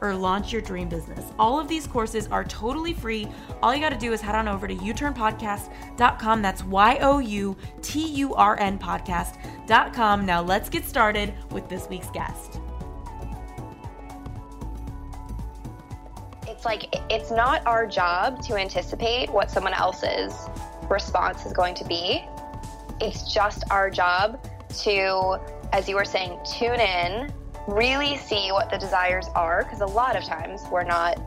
or launch your dream business. All of these courses are totally free. All you got to do is head on over to youturnpodcast.com. That's Y O U T U R N podcast.com. Now let's get started with this week's guest. It's like it's not our job to anticipate what someone else's response is going to be. It's just our job to, as you were saying, tune in really see what the desires are because a lot of times we're not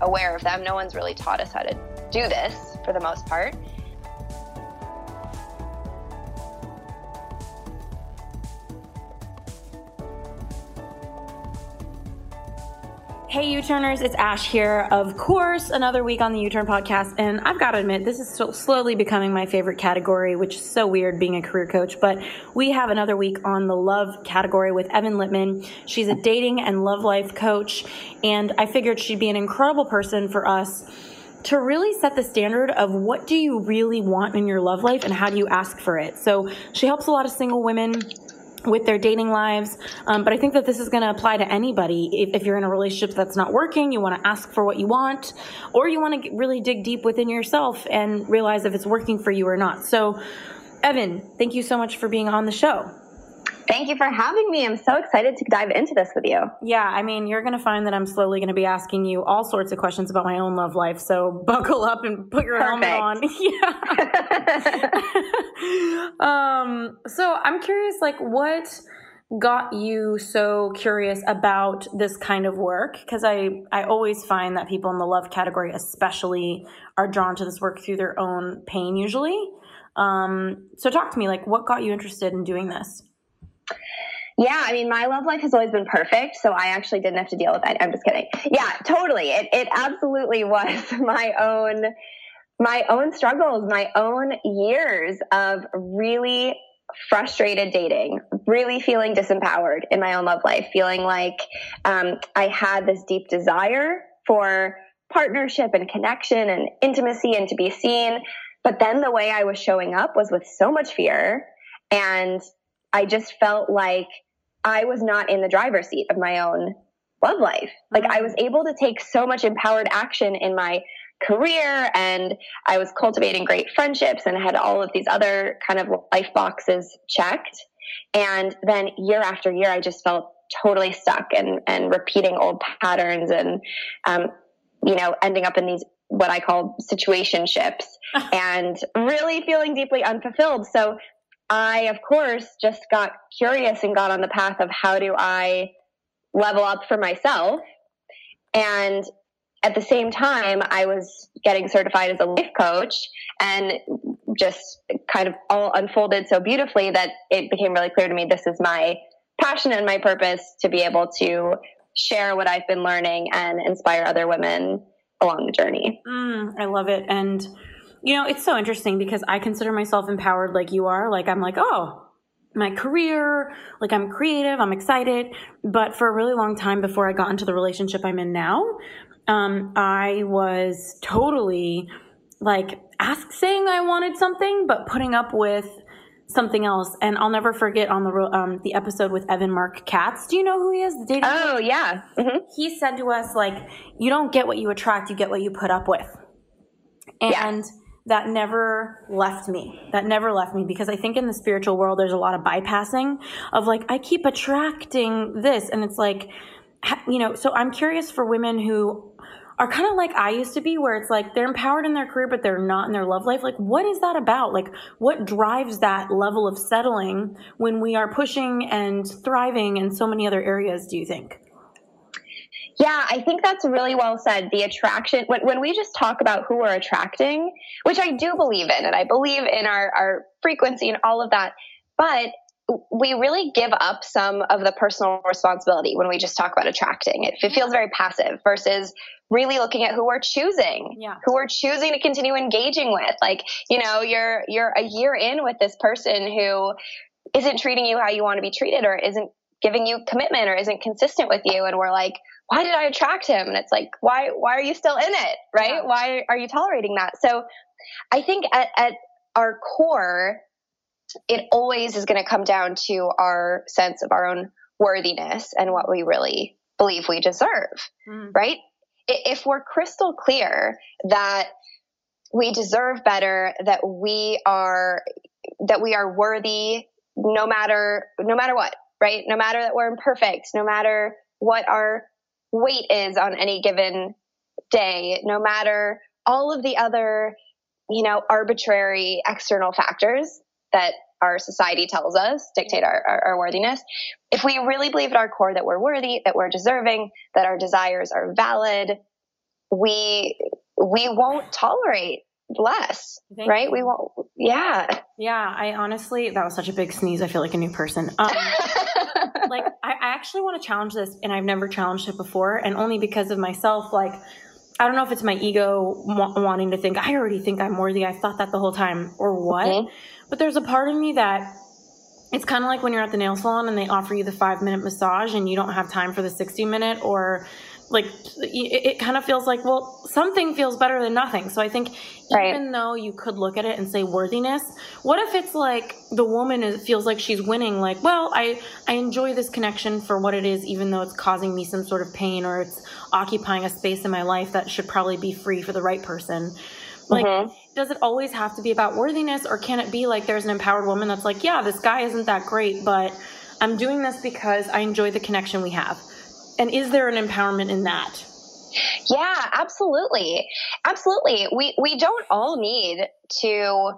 aware of them. No one's really taught us how to do this for the most part. Hey, U Turners, it's Ash here. Of course, another week on the U Turn podcast. And I've got to admit, this is slowly becoming my favorite category, which is so weird being a career coach. But we have another week on the love category with Evin Littman. She's a dating and love life coach. And I figured she'd be an incredible person for us to really set the standard of what do you really want in your love life and how do you ask for it. So she helps a lot of single women with their dating lives. Um, but I think that this is going to apply to anybody. If, if, you're in a relationship that's not working, you want to ask for what you want, or you want to really dig deep within yourself and realize if it's working for you or not. So, Evin, thank you so much for being on the show. Thank you for having me. I'm so excited to dive into this with you. Yeah, I mean, you're going to find that I'm slowly going to be asking you all sorts of questions about my own love life. So buckle up and put your Perfect. helmet on. Yeah. um, so I'm curious, like, what got you so curious about this kind of work because i i always find that people in the love category especially are drawn to this work through their own pain usually um, so talk to me like what got you interested in doing this yeah, I mean, my love life has always been perfect, so I actually didn't have to deal with that. I'm just kidding. Yeah, totally. It it absolutely was my own my own struggles, my own years of really frustrated dating, really feeling disempowered in my own love life, feeling like um, I had this deep desire for partnership and connection and intimacy and to be seen. But then the way I was showing up was with so much fear. And I just felt like I was not in the driver's seat of my own love life. Like I was mm. able to take so much empowered action in my career and I was cultivating great friendships and had all of these other kind of life boxes checked. And then year after year, I just felt totally stuck and, and repeating old patterns and, um, you know, ending up in these what I call situationships and really feeling deeply unfulfilled. So I, of course, just got curious and got on the path of how do I level up for myself. And at the same time, I was getting certified as a life coach and just kind of all unfolded so beautifully that it became really clear to me this is my passion and my purpose to be able to share what I've been learning and inspire other women along the journey. Mm, I love it. And you know, it's so interesting because I consider myself empowered like you are. Like, I'm like, oh, my career, like, I'm creative, I'm excited. But for a really long time before I got into the relationship I'm in now, um, I was totally like ask saying I wanted something, but putting up with something else. And I'll never forget on the um, the episode with Evan Marc Katz. Do you know who he is? The dating. Oh coach? yeah. Mm-hmm. He said to us like, "You don't get what you attract; you get what you put up with." And yeah that never left me. That never left me because I think in the spiritual world, there's a lot of bypassing of like, I keep attracting this. And it's like, you know, so I'm curious for women who are kind of like I used to be, where it's like they're empowered in their career, but they're not in their love life. Like, what is that about? Like, what drives that level of settling when we are pushing and thriving in so many other areas, do you think? Yeah, I think that's really well said. The attraction, when, when we just talk about who we're attracting, which I do believe in, and I believe in our, our frequency and all of that, but we really give up some of the personal responsibility when we just talk about attracting. It, it feels very passive versus really looking at who we're choosing, yeah. who we're choosing to continue engaging with. Like, you know, you're, you're a year in with this person who isn't treating you how you want to be treated or isn't giving you commitment or isn't consistent with you. And we're like, why did I attract him? And it's like, why, why are you still in it? Right? Yeah. Why are you tolerating that? So I think at, at our core, it always is going to come down to our sense of our own worthiness and what we really believe we deserve, mm. right? If we're crystal clear that we deserve better, that we are, that we are worthy no matter, no matter what, right? No matter that we're imperfect, no matter what our weight is on any given day, no matter all of the other, you know, arbitrary external factors that our society tells us dictate our, our, our, worthiness. If we really believe at our core that we're worthy, that we're deserving, that our desires are valid, we we won't tolerate less, Thank right? You. We won't. Yeah. Yeah. I honestly, that was such a big sneeze. I feel like a new person. Um, like I, I actually want to challenge this, and I've never challenged it before, and only because of myself. Like I don't know if it's my ego wanting to think I already think I'm worthy. I thought that the whole time, or what. Mm-hmm. But there's a part of me that it's kind of like when you're at the nail salon and they offer you the five minute massage and you don't have time for the 60 minute or like it, it kind of feels like well something feels better than nothing so i think right. even though you could look at it and say worthiness what if it's like the woman is, feels like she's winning like well i i enjoy this connection for what it is even though it's causing me some sort of pain or it's occupying a space in my life that should probably be free for the right person like mm-hmm. does it always have to be about worthiness or can it be like there's an empowered woman that's like yeah this guy isn't that great but i'm doing this because i enjoy the connection we have and is there an empowerment in that? Yeah, absolutely. Absolutely. We we don't all need to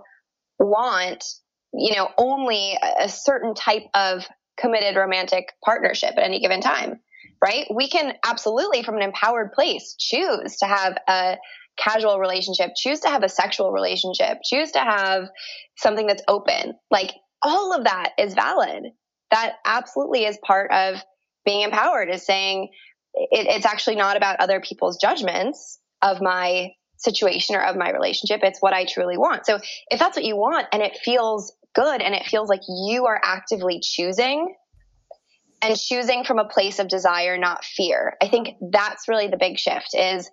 want, you know, only a certain type of committed romantic partnership at any given time, right? We can absolutely from an empowered place choose to have a casual relationship, choose to have a sexual relationship, choose to have something that's open. Like all of that is valid. That absolutely is part of being empowered is saying it, it's actually not about other people's judgments of my situation or of my relationship. It's what I truly want. So if that's what you want and it feels good and it feels like you are actively choosing and choosing from a place of desire, not fear, I think that's really the big shift is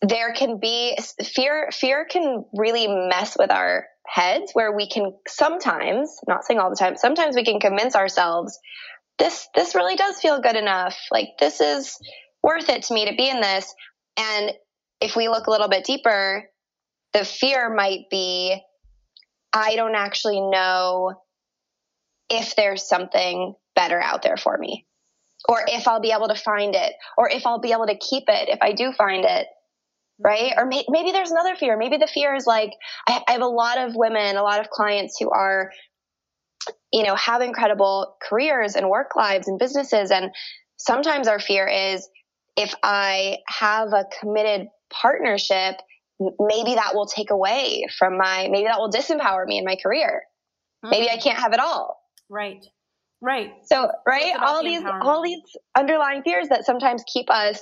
there can be fear, fear can really mess with our heads where we can sometimes, not saying all the time, sometimes we can convince ourselves this this really does feel good enough. Like this is worth it to me to be in this. And if we look a little bit deeper, the fear might be I don't actually know if there's something better out there for me or if I'll be able to find it or if I'll be able to keep it if I do find it right or may- maybe there's another fear maybe the fear is like I-, I have a lot of women a lot of clients who are you know, have incredible careers and work lives and businesses. And sometimes our fear is if I have a committed partnership, maybe that will take away from my, maybe that will disempower me in my career. Mm-hmm. Maybe I can't have it all. Right. Right. So, right. All the these, all these underlying fears that sometimes keep us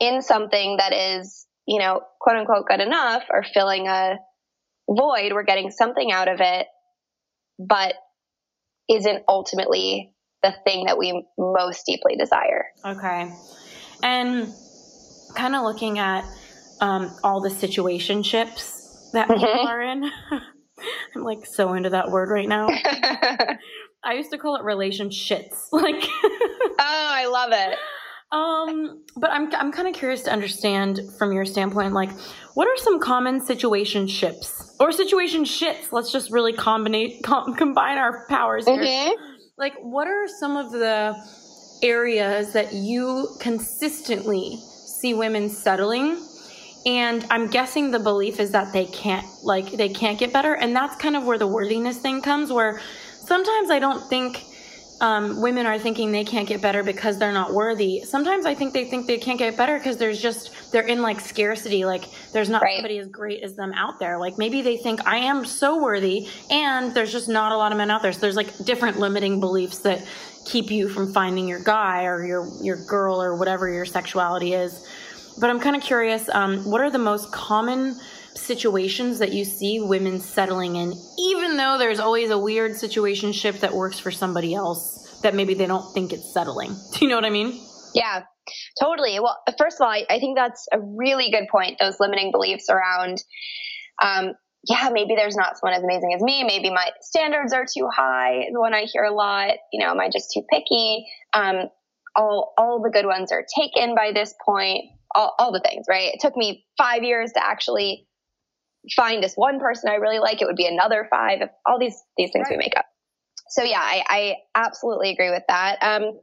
in something that is, you know, quote unquote good enough or filling a void. We're getting something out of it, but isn't ultimately the thing that we most deeply desire. Okay. And kind of looking at um, all the situationships that mm-hmm. people are in. I'm like so into that word right now. I used to call it relationships. Like Oh, I love it. Um, but I'm I'm kind of curious to understand from your standpoint, like, what are some common situationships or situation shits? Let's just really combine com- combine our powers here. Mm-hmm. Like, what are some of the areas that you consistently see women settling and i'm guessing the belief is that they can't like they can't get better and that's kind of where the worthiness thing comes where sometimes i don't think um, women are thinking they can't get better because they're not worthy. Sometimes i think they think they can't get better because there's just they're in like scarcity. Like there's not right. somebody as great as them out there. Like maybe they think i am so worthy and there's just not a lot of men out there. So there's like different limiting beliefs that keep you from finding your guy or your your girl or whatever your sexuality is. But I'm kind of curious um, what are the most common situations that you see women settling in, even though there's always a weird situation ship that works for somebody else that maybe they don't think it's settling? Do you know what I mean? Yeah, totally. Well, first of all, I, I think that's a really good point. Those limiting beliefs around, um, yeah, maybe there's not someone as amazing as me. Maybe my standards are too high. The one I hear a lot. You know, am I just too picky? Um, all all the good ones are taken by this point all, all the things, right? It took me five years to actually find this one person I really like. It would be another five. All these these things right. we make up. So yeah, I, I absolutely agree with that. Um,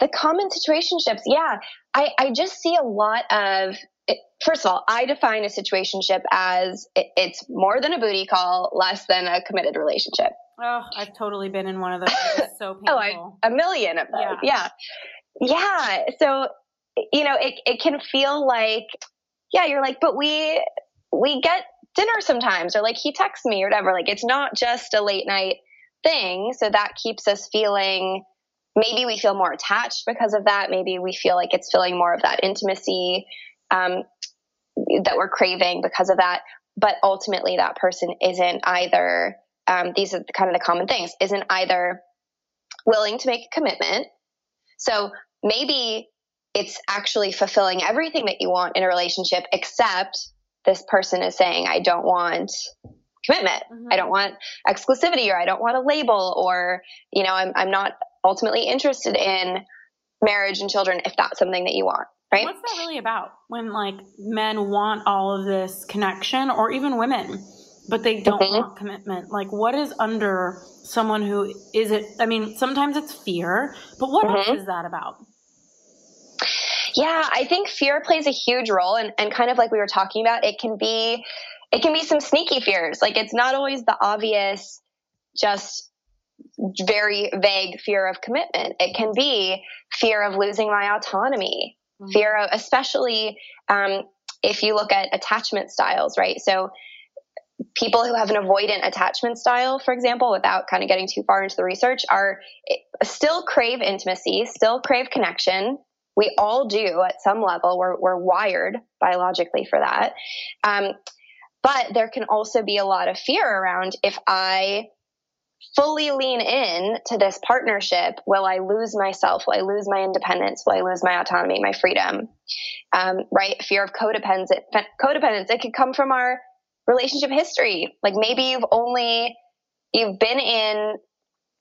the common situationships, yeah, I, I just see a lot of. It, first of all, I define a situationship as it, it's more than a booty call, less than a committed relationship. Oh, I've totally been in one of those. It's so painful. oh, I, a million of those. Yeah. yeah. Yeah. So you know, it, it can feel like, yeah, you're like, but we, we get dinner sometimes, or like he texts me or whatever. Like it's not just a late night thing. So that keeps us feeling, maybe we feel more attached because of that. Maybe we feel like it's feeling more of that intimacy, um, that we're craving because of that. But ultimately that person isn't either, um, these are kind of the common things, isn't either willing to make a commitment. So maybe it's actually fulfilling everything that you want in a relationship, except this person is saying, I don't want commitment. Mm-hmm. I don't want exclusivity or I don't want a label or, you know, I'm, I'm not ultimately interested in marriage and children if that's something that you want. Right. What's that really about when like men want all of this connection or even women, but they don't mm-hmm. want commitment? Like what is under someone who is it? I mean, sometimes it's fear, but what mm-hmm. else is that about? Yeah, I think fear plays a huge role and, and kind of like we were talking about, it can be it can be some sneaky fears. Like it's not always the obvious, just very vague fear of commitment. It can be fear of losing my autonomy, mm-hmm. fear of, especially um, if you look at attachment styles, right? So people who have an avoidant attachment style, for example, without kind of getting too far into the research, are eh, still crave intimacy, still crave connection, we all do at some level. We're, we're wired biologically for that. Um, but there can also be a lot of fear around if I fully lean in to this partnership, will I lose myself? Will I lose my independence? Will I lose my autonomy, my freedom? Um, right? Fear of codependence. Codependence. It could come from our relationship history. Like maybe you've only you've been in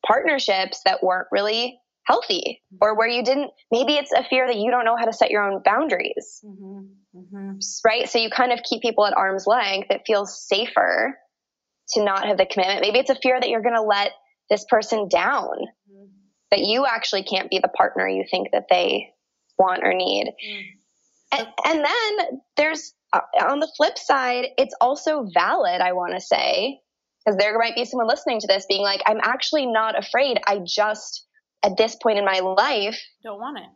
partnerships that weren't really healthy or where you didn't maybe it's a fear that you don't know how to set your own boundaries mm-hmm. Mm-hmm. right so you kind of keep people at arm's length it feels safer to not have the commitment maybe it's a fear that you're going to let this person down mm-hmm. that you actually can't be the partner you think that they want or need mm. and, and then there's uh, on the flip side it's also valid i want to say because there might be someone listening to this being like i'm actually not afraid i just at this point in my life don't want it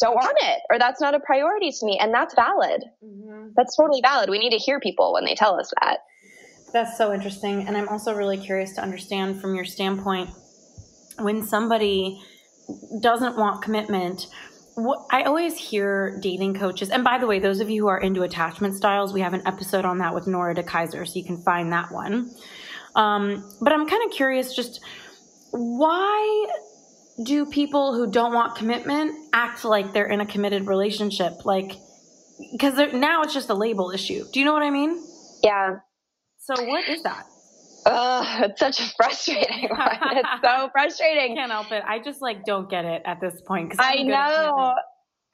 don't want it or that's not a priority to me and that's valid mm-hmm. that's totally valid we need to hear people when they tell us that that's so interesting and i'm also really curious to understand from your standpoint when somebody doesn't want commitment what, I always hear dating coaches, and by the way, those of you who are into attachment styles, we have an episode on that with Nora DeKaiser, so you can find that one. Um, but I'm kind of curious, just why do people who don't want commitment act like they're in a committed relationship? Like, because now it's just a label issue. Do you know what I mean? Yeah. So what is that? Oh, it's such a frustrating one. It's so frustrating. Can't help it. I just like don't get it at this point. Cause I know.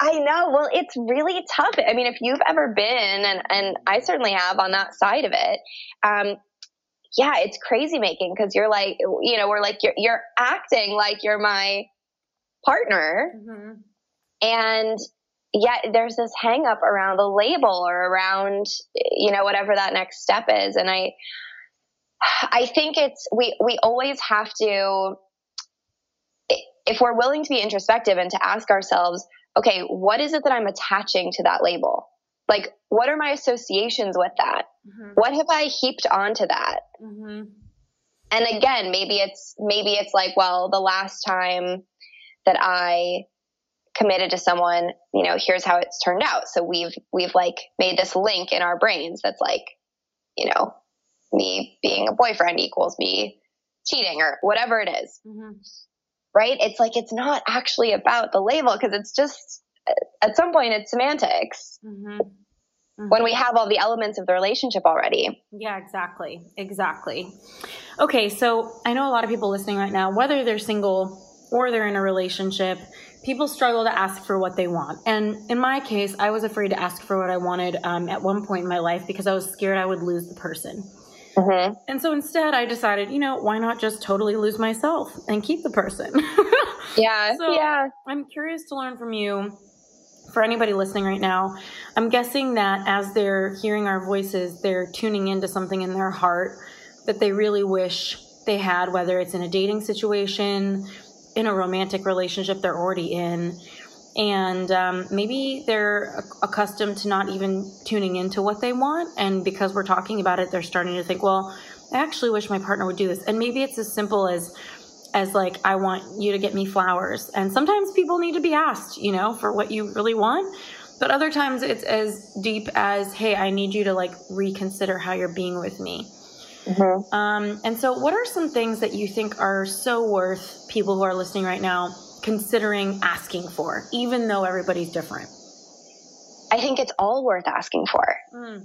I know. Well, it's really tough. I mean, if you've ever been, and, and I certainly have on that side of it, um, yeah, it's crazy making because you're like, you know, we're like, you're, you're acting like you're my partner. Mm-hmm. And yet there's this hang up around the label or around, you know, whatever that next step is. And I, I think it's, we, we always have to, if we're willing to be introspective and to ask ourselves, okay, what is it that I'm attaching to that label? Like, what are my associations with that? Mm-hmm. What have I heaped onto that? Mm-hmm. And again, maybe it's, maybe it's like, well, the last time that I committed to someone, you know, here's how it's turned out. So we've, we've like made this link in our brains that's like, you know, me being a boyfriend equals me cheating or whatever it is. Mm-hmm. Right. It's like, it's not actually about the label because it's just, at some point, it's semantics. Mm-hmm. Mm-hmm. When we have all the elements of the relationship already. Yeah, exactly. Exactly. Okay, so I know a lot of people listening right now, whether they're single or they're in a relationship, people struggle to ask for what they want. And in my case, I was afraid to ask for what I wanted um, at one point in my life because I was scared I would lose the person. Mm-hmm. And so instead, I decided, you know, why not just totally lose myself and keep the person? yeah. So yeah. I'm curious to learn from you. For anybody listening right now, I'm guessing that as they're hearing our voices, they're tuning into something in their heart that they really wish they had, whether it's in a dating situation, in a romantic relationship they're already in. And um, maybe they're accustomed to not even tuning into what they want. And because we're talking about it they're starting to think well i actually wish my partner would do this. And maybe it's as simple as as like i want you to get me flowers and sometimes people need to be asked you know for what you really want but other times it's as deep as hey i need you to like reconsider how you're being with me Mm-hmm. Um, and so, what are some things that you think are so worth people who are listening right now considering asking for, even though everybody's different? I think it's all worth asking for. Mm.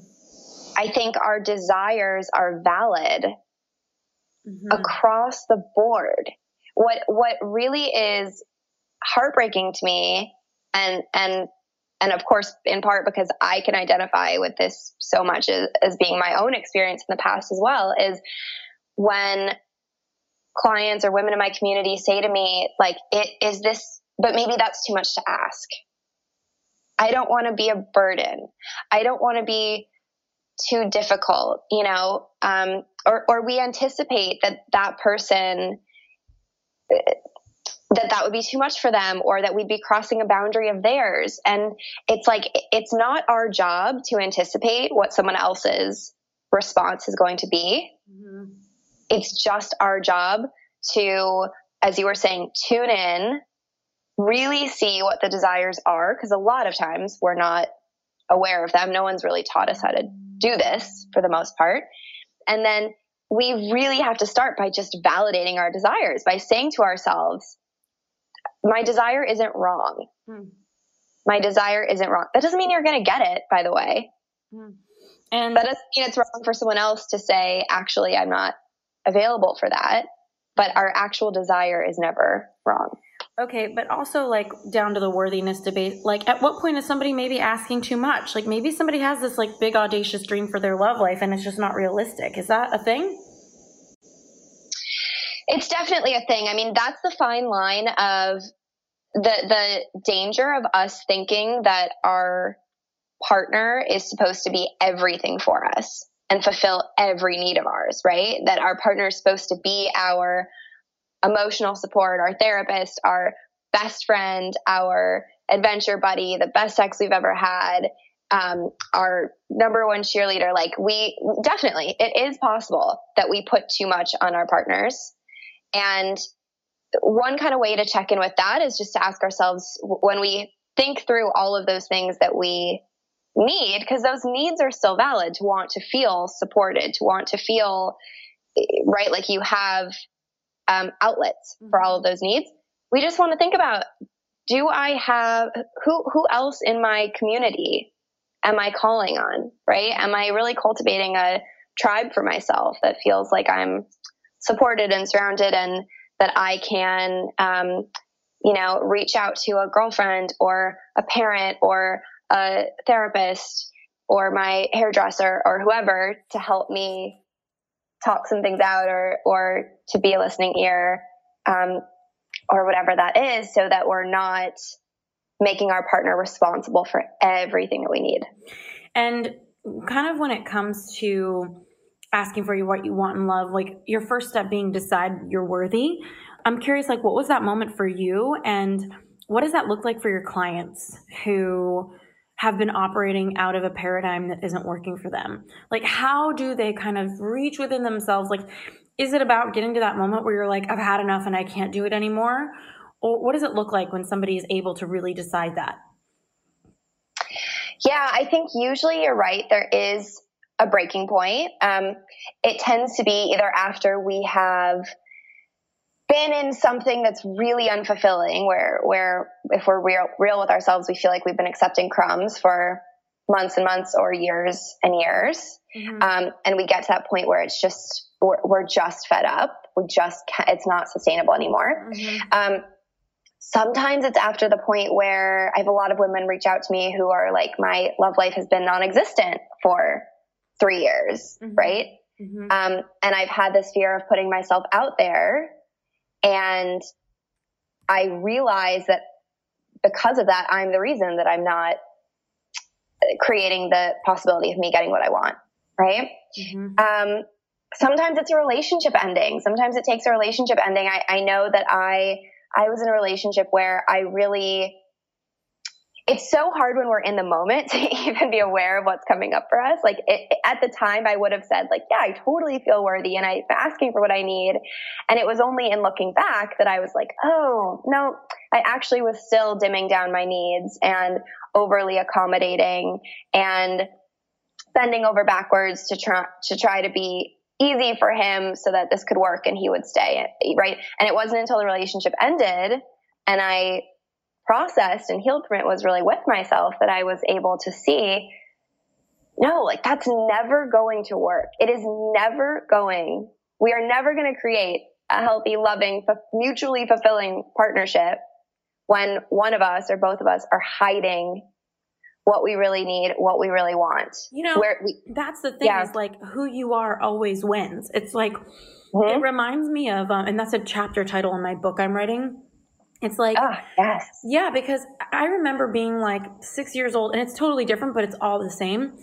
I think our desires are valid mm-hmm. across the board. What what really is heartbreaking to me and and and of course, in part because I can identify with this so much as, as being my own experience in the past as well, is when clients or women in my community say to me, like, it is this, but maybe that's too much to ask. I don't want to be a burden. I don't want to be too difficult, you know, um, or, or we anticipate that that person that that would be too much for them or that we'd be crossing a boundary of theirs. And it's like, it's not our job to anticipate what someone else's response is going to be. Mm-hmm. It's just our job to, as you were saying, tune in, really see what the desires are. Cause a lot of times we're not aware of them. No one's really taught us how to do this for the most part. And then we really have to start by just validating our desires by saying to ourselves, my desire isn't wrong. Hmm. My desire isn't wrong. That doesn't mean you're going to get it, by the way. Hmm. And that doesn't mean it's wrong for someone else to say, actually, I'm not available for that. But our actual desire is never wrong. Okay, but also like down to the worthiness debate. Like, at what point is somebody maybe asking too much? Like, maybe somebody has this like big audacious dream for their love life and it's just not realistic. Is that a thing? It's definitely a thing. I mean, that's the fine line of the the danger of us thinking that our partner is supposed to be everything for us and fulfill every need of ours, right? That our partner is supposed to be our emotional support, our therapist, our best friend, our adventure buddy, the best sex we've ever had, um, our number one cheerleader. Like we definitely, it is possible that we put too much on our partners and one kind of way to check in with that is just to ask ourselves when we think through all of those things that we need, because those needs are still valid to want to feel supported, to want to feel, right, like you have um, outlets for all of those needs. We just want to think about do I have who who else in my community am I calling on, right? Am I really cultivating a tribe for myself that feels like I'm supported and surrounded and that I can, um, you know, reach out to a girlfriend or a parent or a therapist or my hairdresser or whoever to help me talk some things out or, or to be a listening ear, um, or whatever that is so that we're not making our partner responsible for everything that we need. And kind of when it comes to asking for you what you want in love, like your first step being decide you're worthy. I'm curious, like, what was that moment for you? And what does that look like for your clients who have been operating out of a paradigm that isn't working for them? Like, how do they kind of reach within themselves? Like, is it about getting to that moment where you're like, I've had enough and I can't do it anymore? Or what does it look like when somebody is able to really decide that? Yeah, I think usually you're right. There is a breaking point. Um, it tends to be either after we have been in something that's really unfulfilling where where if we're real real with ourselves we feel like we've been accepting crumbs for months and months or years and years mm-hmm. um, and we get to that point where it's just we're, we're just fed up we just can't, it's not sustainable anymore mm-hmm. um, sometimes it's after the point where i have a lot of women reach out to me who are like my love life has been non-existent for three years mm-hmm. right mm-hmm. um, and i've had this fear of putting myself out there and I realize that because of that, I'm the reason that I'm not creating the possibility of me getting what I want. Right. Mm-hmm. Um, sometimes it's a relationship ending. Sometimes it takes a relationship ending. I, I know that I, I was in a relationship where I really it's so hard when we're in the moment to even be aware of what's coming up for us. Like it, at the time, I would have said like, yeah, I totally feel worthy and I'm asking for what I need. And it was only in looking back that I was like, oh, no, I actually was still dimming down my needs and overly accommodating and bending over backwards to try, to try to be easy for him so that this could work and he would stay. Right. And it wasn't until the relationship ended and I processed and healed from it was really with myself that I was able to see no, like that's never going to work. It is never going. We are never going to create a healthy, loving, mutually fulfilling partnership when one of us or both of us are hiding what we really need, what we really want. You know, Where we, that's the thing yeah. is like who you are always wins. It's like, mm-hmm. it reminds me of, um, and that's a chapter title in my book I'm writing. It's like, oh, yes. Yeah, because I remember being like six years old and it's totally different, but it's all the same.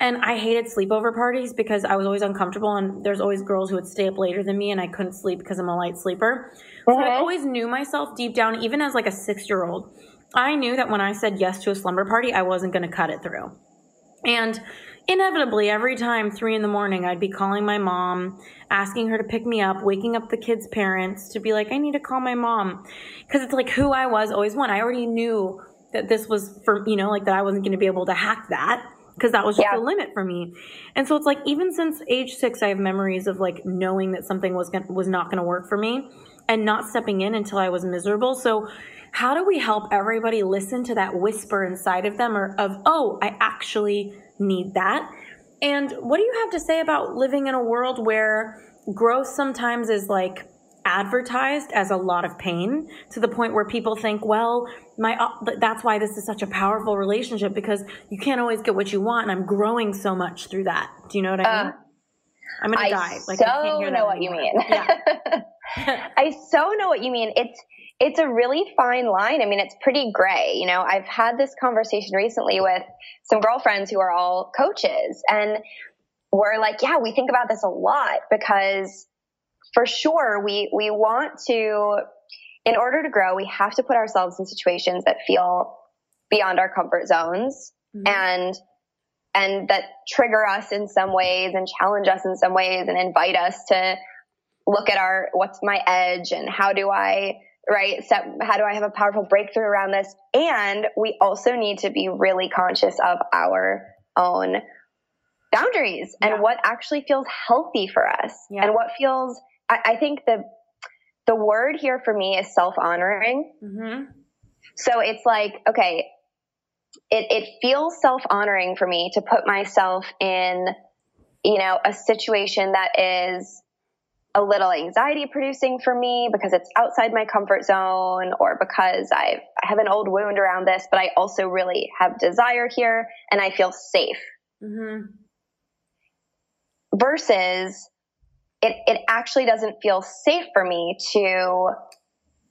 And I hated sleepover parties because I was always uncomfortable and there's always girls who would stay up later than me and I couldn't sleep because I'm a light sleeper. So I always knew myself deep down, even as like a six year old. I knew that when I said yes to a slumber party, I wasn't going to cut it through. And inevitably every time three in the morning i'd be calling my mom asking her to pick me up waking up the kids parents to be like i need to call my mom because it's like who i was always one. i already knew that this was for you know like that i wasn't going to be able to hack that because that was just yeah. the limit for me and so it's like even since age six i have memories of like knowing that something was gonna, was not going to work for me and not stepping in until i was miserable so how do we help everybody listen to that whisper inside of them or of oh i actually need that. And what do you have to say about living in a world where growth sometimes is like advertised as a lot of pain to the point where people think, well, my uh, that's why this is such a powerful relationship because you can't always get what you want, and I'm growing so much through that. Do you know what I mean? Uh, I'm gonna I die. Like so I know what anymore. you mean. Yeah. I so know what you mean. It's it's a really fine line. I mean, it's pretty gray. You know, I've had this conversation recently with some girlfriends who are all coaches and we're like, yeah, we think about this a lot because for sure we, we want to, in order to grow, we have to put ourselves in situations that feel beyond our comfort zones mm-hmm. and, and that trigger us in some ways and challenge us in some ways and invite us to look at our, what's my edge and how do I, right? Step, how do I have a powerful breakthrough around this? And we also need to be really conscious of our own boundaries yeah. and what actually feels healthy for us yeah. and what feels, I, I, think the, the word here for me is self honoring. Mm-hmm. So it's like, okay, it, it feels self honoring for me to put myself in, you know, a situation that is a little anxiety producing for me because it's outside my comfort zone or because I've, I have an old wound around this, but I also really have desire here and I feel safe. Mm-hmm. Versus it, it actually doesn't feel safe for me to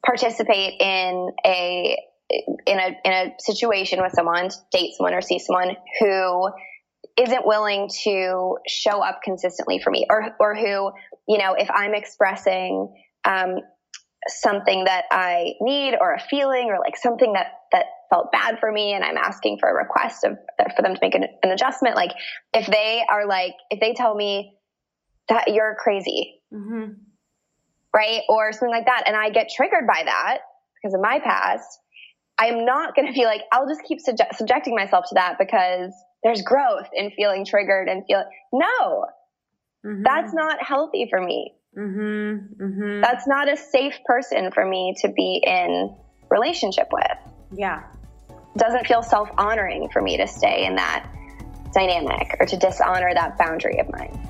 participate in a in a in a situation with someone, date someone or see someone who isn't willing to show up consistently for me or or who, you know, if I'm expressing um, something that I need or a feeling or like something that that felt bad for me and I'm asking for a request of for them to make an, an adjustment like if they are like if they tell me that you're crazy mm-hmm. right or something like that and I get triggered by that because of my past I'm not going to be like I'll just keep subject- subjecting myself to that because there's growth in feeling triggered and feel no mm-hmm. that's not healthy for me Mm-hmm, mm-hmm. That's not a safe person for me to be in relationship with. Yeah. Doesn't feel self honoring for me to stay in that dynamic or to dishonor that boundary of mine.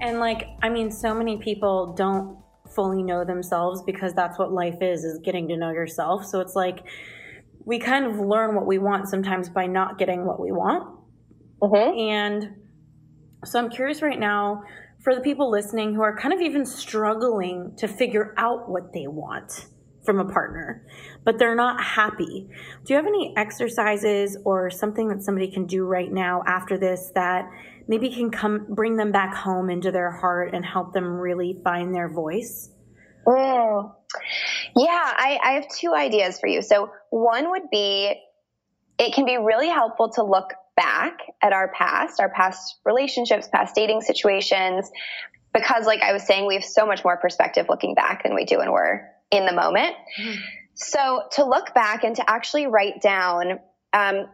And like, I mean, so many people don't fully know themselves because that's what life is, is getting to know yourself. So it's like, we kind of learn what we want sometimes by not getting what we want. Mm-hmm. And so I'm curious right now for the people listening who are kind of even struggling to figure out what they want from a partner, but they're not happy. Do you have any exercises or something that somebody can do right now after this that maybe can come bring them back home into their heart and help them really find their voice? Mm. Yeah, I, I have two ideas for you. So one would be it can be really helpful to look back at our past, our past relationships, past dating situations, because like I was saying, we have so much more perspective looking back than we do when we're in the moment. Mm-hmm. So to look back and to actually write down, um,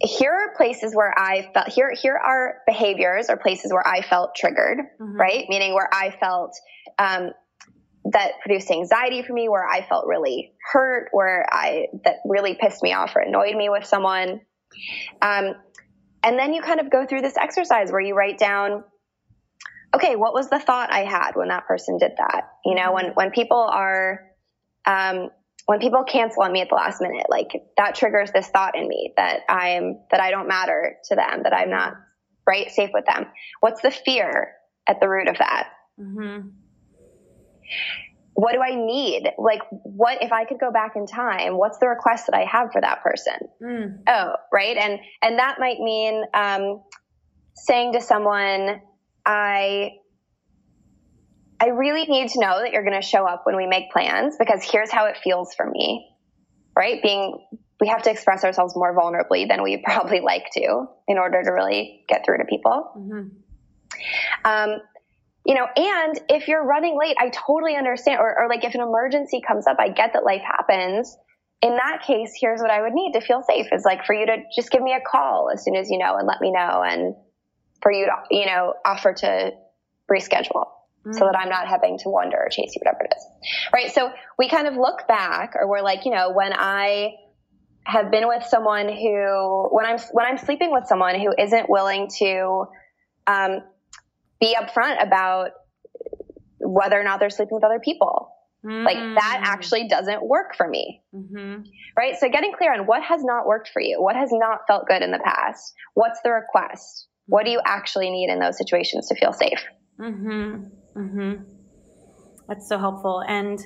here are places where I felt here here are behaviors or places where I felt triggered, mm-hmm. right? Meaning where I felt um, that produced anxiety for me, where I felt really hurt, where I that really pissed me off or annoyed me with someone. Um, and then you kind of go through this exercise where you write down, okay, what was the thought I had when that person did that? You know, when when people are um, when people cancel on me at the last minute, like that triggers this thought in me that I'm, that I don't matter to them, that I'm not right safe with them. What's the fear at the root of that? Mm-hmm. What do I need? Like, what if I could go back in time? What's the request that I have for that person? Mm. Oh, right. And, and that might mean, um, saying to someone, I, I really need to know that you're going to show up when we make plans because here's how it feels for me, right? Being, we have to express ourselves more vulnerably than we probably like to in order to really get through to people. Mm-hmm. Um, you know, and if you're running late, I totally understand. Or, or like if an emergency comes up, I get that life happens. In that case, here's what I would need to feel safe is like for you to just give me a call as soon as you know and let me know and for you to, you know, offer to reschedule mm. so that I'm not having to wonder or chase you, whatever it is. Right. So we kind of look back or we're like, you know, when I have been with someone who, when I'm, when I'm sleeping with someone who isn't willing to, um, be upfront about whether or not they're sleeping with other people. Mm. Like that mm. actually doesn't work for me. Mm-hmm. Right. So getting clear on what has not worked for you, what has not felt good in the past, what's the request? What do you actually need in those situations to feel safe? Mm-hmm. Mm-hmm. That's so helpful. And,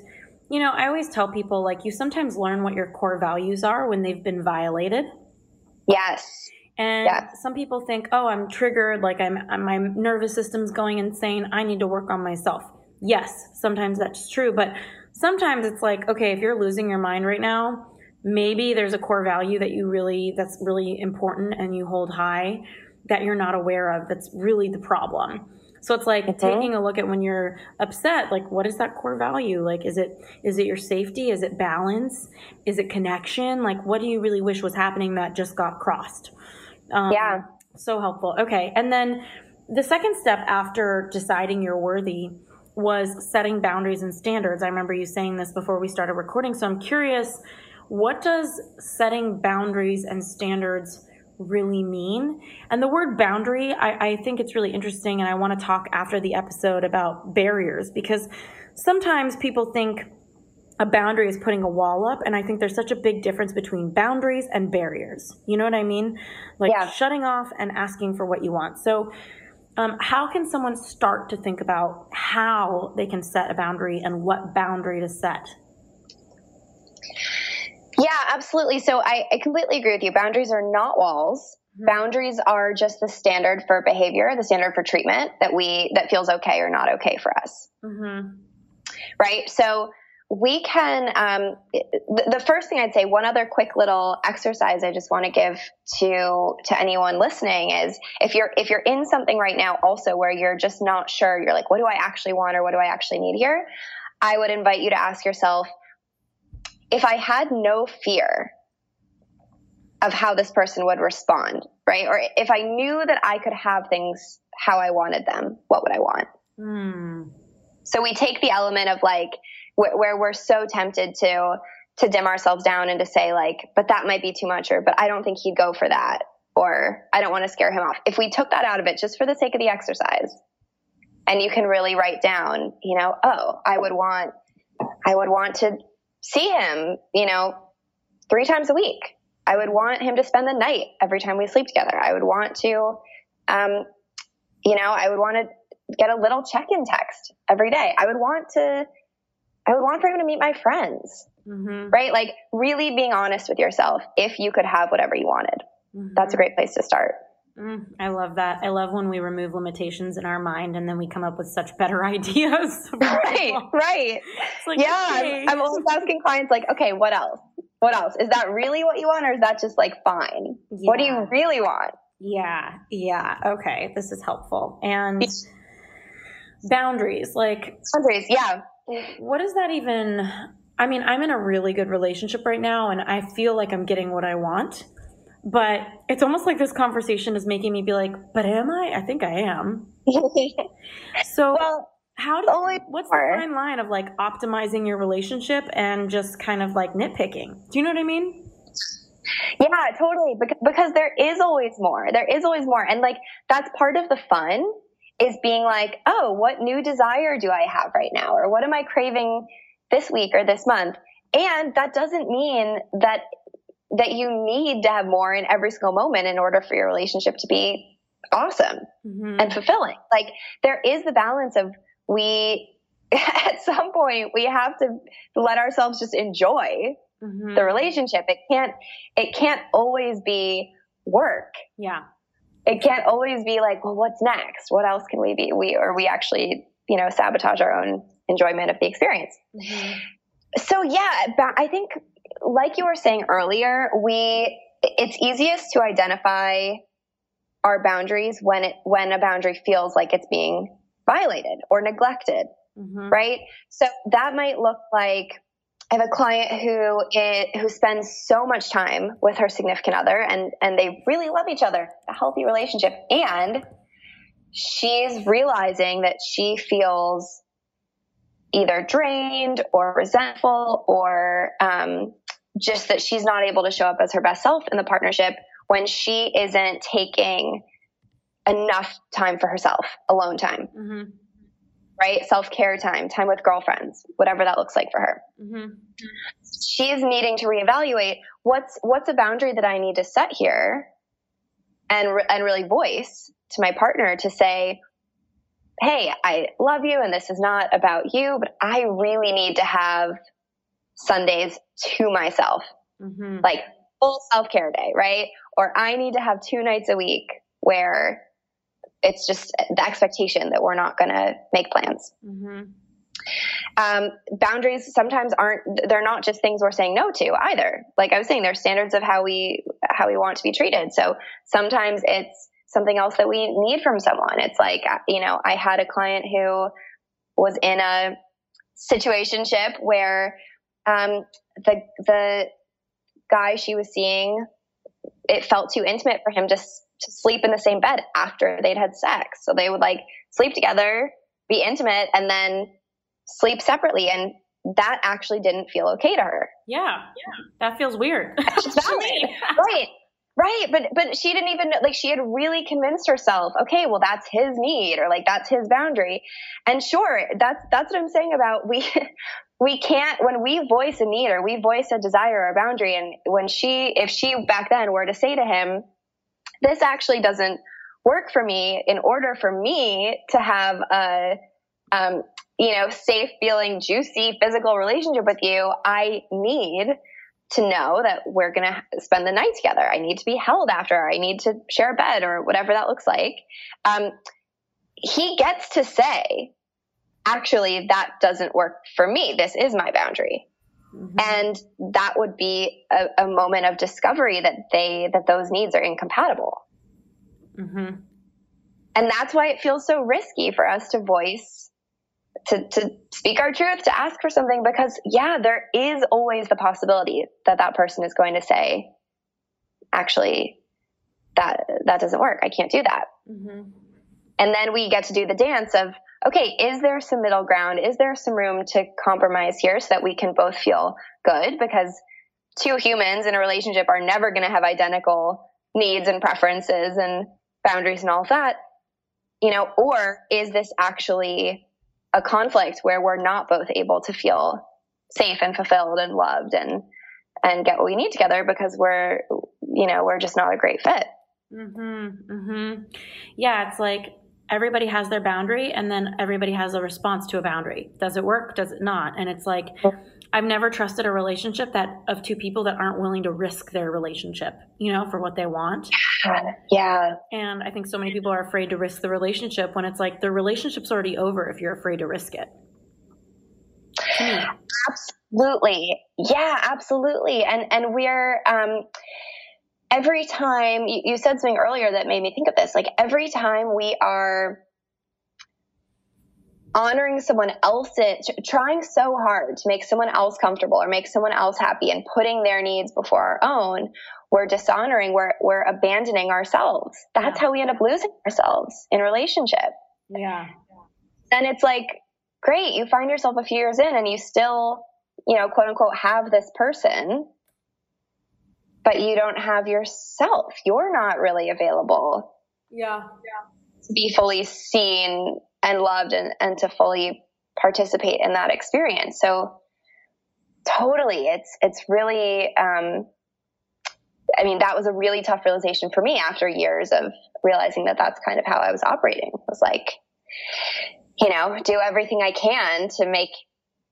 you know, I always tell people like you sometimes learn what your core values are when they've been violated. Yes. And yes. some people think, oh, I'm triggered, like I'm, my nervous system's going insane. I need to work on myself. Yes, sometimes that's true. But sometimes it's like, okay, if you're losing your mind right now, maybe there's a core value that you really, that's really important and you hold high that you're not aware of. That's really the problem. So it's like mm-hmm. taking a look at when you're upset, like what is that core value? Like is it is it your safety? Is it balance? Is it connection? Like what do you really wish was happening that just got crossed? Um, yeah. So helpful. Okay. And then the second step after deciding you're worthy was setting boundaries and standards. I remember you saying this before we started recording. So I'm curious, what does setting boundaries and standards really mean? And the word boundary, I, I think it's really interesting. And I want to talk after the episode about barriers because sometimes people think a boundary is putting a wall up. And I think there's such a big difference between boundaries and barriers. You know what I mean? Like yeah. shutting off and asking for what you want. So, um, how can someone start to think about how they can set a boundary and what boundary to set? Yeah, absolutely. So I, I completely agree with you. Boundaries are not walls. Mm-hmm. Boundaries are just the standard for behavior, the standard for treatment that we that feels okay or not okay for us. Mm-hmm. Right. So we can um, the first thing i'd say one other quick little exercise i just want to give to to anyone listening is if you're if you're in something right now also where you're just not sure you're like what do i actually want or what do i actually need here i would invite you to ask yourself if i had no fear of how this person would respond right or if i knew that i could have things how i wanted them what would i want mm. so we take the element of like where, where we're so tempted to to dim ourselves down and to say like, but that might be too much, or but I don't think he'd go for that, or I don't want to scare him off. If we took that out of it just for the sake of the exercise, and you can really write down, you know, oh, I would want, I would want to see him, you know, three times a week. I would want him to spend the night every time we sleep together. I would want to, um, you know, I would want to get a little check-in text every day. I would want to I would want for him to meet my friends. Mm-hmm. Right? Like really being honest with yourself if you could have whatever you wanted. Mm-hmm. That's a great place to start. Mm, I love that. I love when we remove limitations in our mind and then we come up with such better ideas. right, right. Like, yeah, okay. I'm, I'm always asking clients like, okay, what else? What else? Is that really what you want or is that just like fine? Yeah. What do you really want? Yeah, yeah. Okay, this is helpful. And boundaries, like boundaries, yeah what does that even I mean, I'm in a really good relationship right now and I feel like I'm getting what I want. But it's almost like this conversation is making me be like, but am I? I think I am. so well, how do what's the fine line of like optimizing your relationship and just kind of like nitpicking? Do you know what I mean? Yeah, totally. Because there is always more. There is always more. And like that's part of the fun is being like, oh, what new desire do I have right now? Or what am I craving this week or this month? And that doesn't mean that that you need to have more in every single moment in order for your relationship to be awesome mm-hmm. and fulfilling. Like there is the balance of we at some point we have to let ourselves just enjoy mm-hmm. the relationship. It can't it can't always be work. Yeah it can't always be like, well, what's next? What else can we be? We or we actually, you know, sabotage our own enjoyment of the experience. Mm-hmm. So yeah, I think like you were saying earlier, we it's easiest to identify our boundaries when it when a boundary feels like it's being violated or neglected, mm-hmm. right? So that might look like I have a client who is, who spends so much time with her significant other and, and they really love each other, a healthy relationship. And she's realizing that she feels either drained or resentful or um, just that she's not able to show up as her best self in the partnership when she isn't taking enough time for herself, alone time. Mm-hmm right? Self care time, time with girlfriends, whatever that looks like for her. Mm-hmm. She's needing to reevaluate what's what's a boundary that I need to set here, and re- and really voice to my partner to say, "Hey, I love you, and this is not about you, but I really need to have Sundays to myself, mm-hmm. like full self care day, right? Or I need to have two nights a week where." it's just the expectation that we're not going to make plans. Mm-hmm. Um, boundaries sometimes aren't they're not just things we're saying no to either like i was saying there's standards of how we how we want to be treated so sometimes it's something else that we need from someone it's like you know i had a client who was in a situationship where um, the the guy she was seeing it felt too intimate for him to to sleep in the same bed after they'd had sex. So they would like sleep together, be intimate, and then sleep separately. And that actually didn't feel okay to her. Yeah. Yeah. That feels weird. right. Right, but but she didn't even like she had really convinced herself, okay, well that's his need or like that's his boundary. And sure, that's that's what I'm saying about we we can't when we voice a need or we voice a desire or a boundary and when she if she back then were to say to him, this actually doesn't work for me in order for me to have a um, you know, safe feeling, juicy physical relationship with you, I need to know that we're going to spend the night together. I need to be held after. I need to share a bed or whatever that looks like. Um, he gets to say, actually, that doesn't work for me. This is my boundary. Mm-hmm. And that would be a, a, moment of discovery that they, that those needs are incompatible. Mm-hmm. And that's why it feels so risky for us to voice to, to speak our truth, to ask for something, because yeah, there is always the possibility that that person is going to say, actually, that, that doesn't work. I can't do that. Mm-hmm. And then we get to do the dance of, okay, is there some middle ground? Is there some room to compromise here so that we can both feel good? Because two humans in a relationship are never going to have identical needs and preferences and boundaries and all of that. You know, or is this actually a conflict where we're not both able to feel safe and fulfilled and loved and and get what we need together because we're you know we're just not a great fit mhm mhm yeah it's like everybody has their boundary and then everybody has a response to a boundary. Does it work? Does it not? And it's like i've never trusted a relationship that of two people that aren't willing to risk their relationship you know for what they want. Yeah. And i think so many people are afraid to risk the relationship when it's like the relationship's already over if you're afraid to risk it. Absolutely. Yeah absolutely. And and we're um every time you, you said something earlier that made me think of this, like every time we are honoring someone else's, trying so hard to make someone else comfortable or make someone else happy and putting their needs before our own, we're dishonoring, we're, we're abandoning ourselves. That's yeah. how we end up losing ourselves in relationship. Yeah. And it's like, great, you find yourself a few years in and you still, you know, quote unquote, have this person but you don't have yourself. You're not really available. Yeah. Yeah. To be fully seen and loved and, and to fully participate in that experience. So totally it's it's really um, I mean that was a really tough realization for me after years of realizing that that's kind of how I was operating. It was like you know, do everything I can to make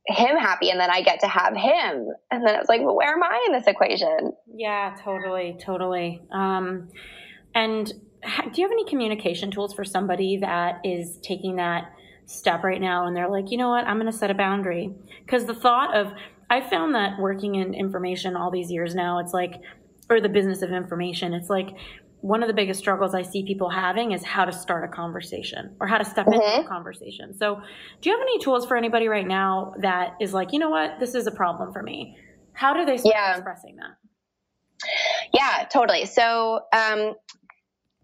him happy and then I get to have him. And then it's like, well, where am I in this equation? Yeah, totally, totally. Um, and do you have any communication tools for somebody that is taking that step right now and they're like, you know what, I'm going to set a boundary? Because the thought of, I found that working in information all these years now, it's like, or the business of information, it's like one of the biggest struggles I see people having is how to start a conversation or how to step mm-hmm. into a conversation. So, do you have any tools for anybody right now that is like, you know what, this is a problem for me? How do they start yeah. expressing that? Yeah, totally. So, um,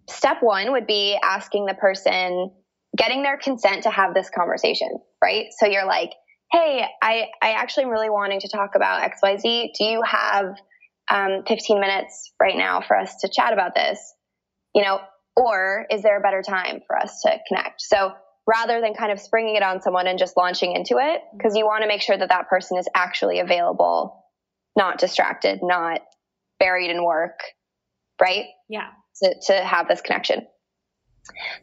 step one would be asking the person, getting their consent to have this conversation, right? So you're like, hey, I, I actually am really wanting to talk about XYZ. Do you have um, 15 minutes right now for us to chat about this, you know, or is there a better time for us to connect? So rather than kind of springing it on someone and just launching into it, because you want to make sure that that person is actually available, not distracted, not buried in work, right? Yeah. To, to have this connection.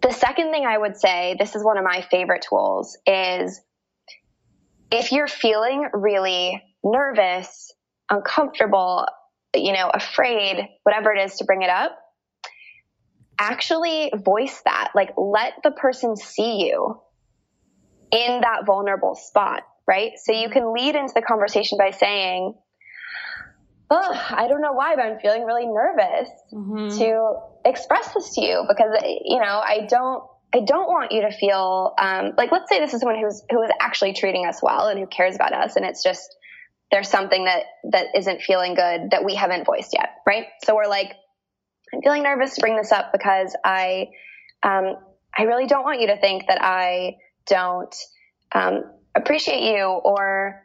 The second thing I would say, this is one of my favorite tools, is if you're feeling really nervous, uncomfortable, you know, afraid, whatever it is to bring it up, actually voice that. Like let the person see you in that vulnerable spot, right? So you can lead into the conversation by saying, Oh, I don't know why, but I'm feeling really nervous mm-hmm. to express this to you because, you know, I don't, I don't want you to feel um, like let's say this is someone who's who is actually treating us well and who cares about us, and it's just there's something that that isn't feeling good that we haven't voiced yet, right? So we're like, I'm feeling nervous to bring this up because I, um, I really don't want you to think that I don't um, appreciate you or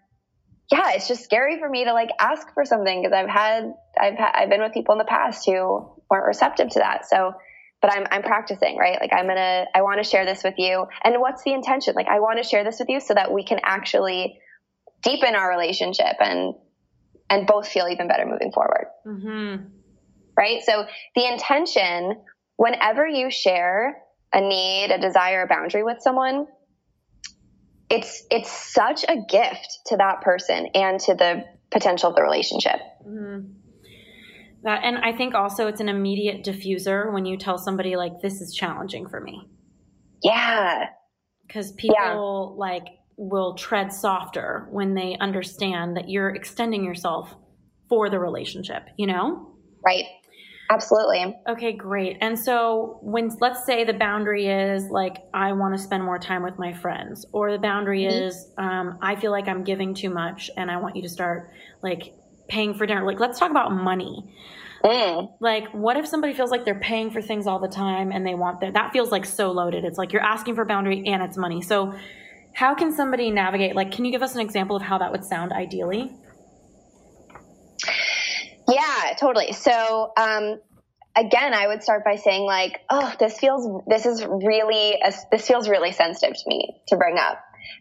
yeah, it's just scary for me to like ask for something because I've had I've ha- I've been with people in the past who weren't receptive to that. So, but I'm I'm practicing, right? Like I'm gonna I want to share this with you. And what's the intention? Like I want to share this with you so that we can actually deepen our relationship and and both feel even better moving forward. Mm-hmm. Right. So the intention, whenever you share a need, a desire, a boundary with someone, it's it's such a gift to that person and to the potential of the relationship. Mm-hmm. That, and I think also it's an immediate diffuser when you tell somebody like this is challenging for me. Yeah. Because people yeah. like will tread softer when they understand that you're extending yourself for the relationship, you know? Right. Absolutely. Okay, great. And so when let's say the boundary is like I want to spend more time with my friends, or the boundary mm-hmm. is um, I feel like I'm giving too much, and I want you to start like paying for dinner. Like let's talk about money. Mm. Like, what if somebody feels like they're paying for things all the time and they want that? That feels like so loaded. It's like you're asking for boundary and it's money. So, how can somebody navigate? Like, can you give us an example of how that would sound ideally? Yeah, totally. So, um, again, I would start by saying like, oh, this feels, this is really, a, this feels really sensitive to me to bring up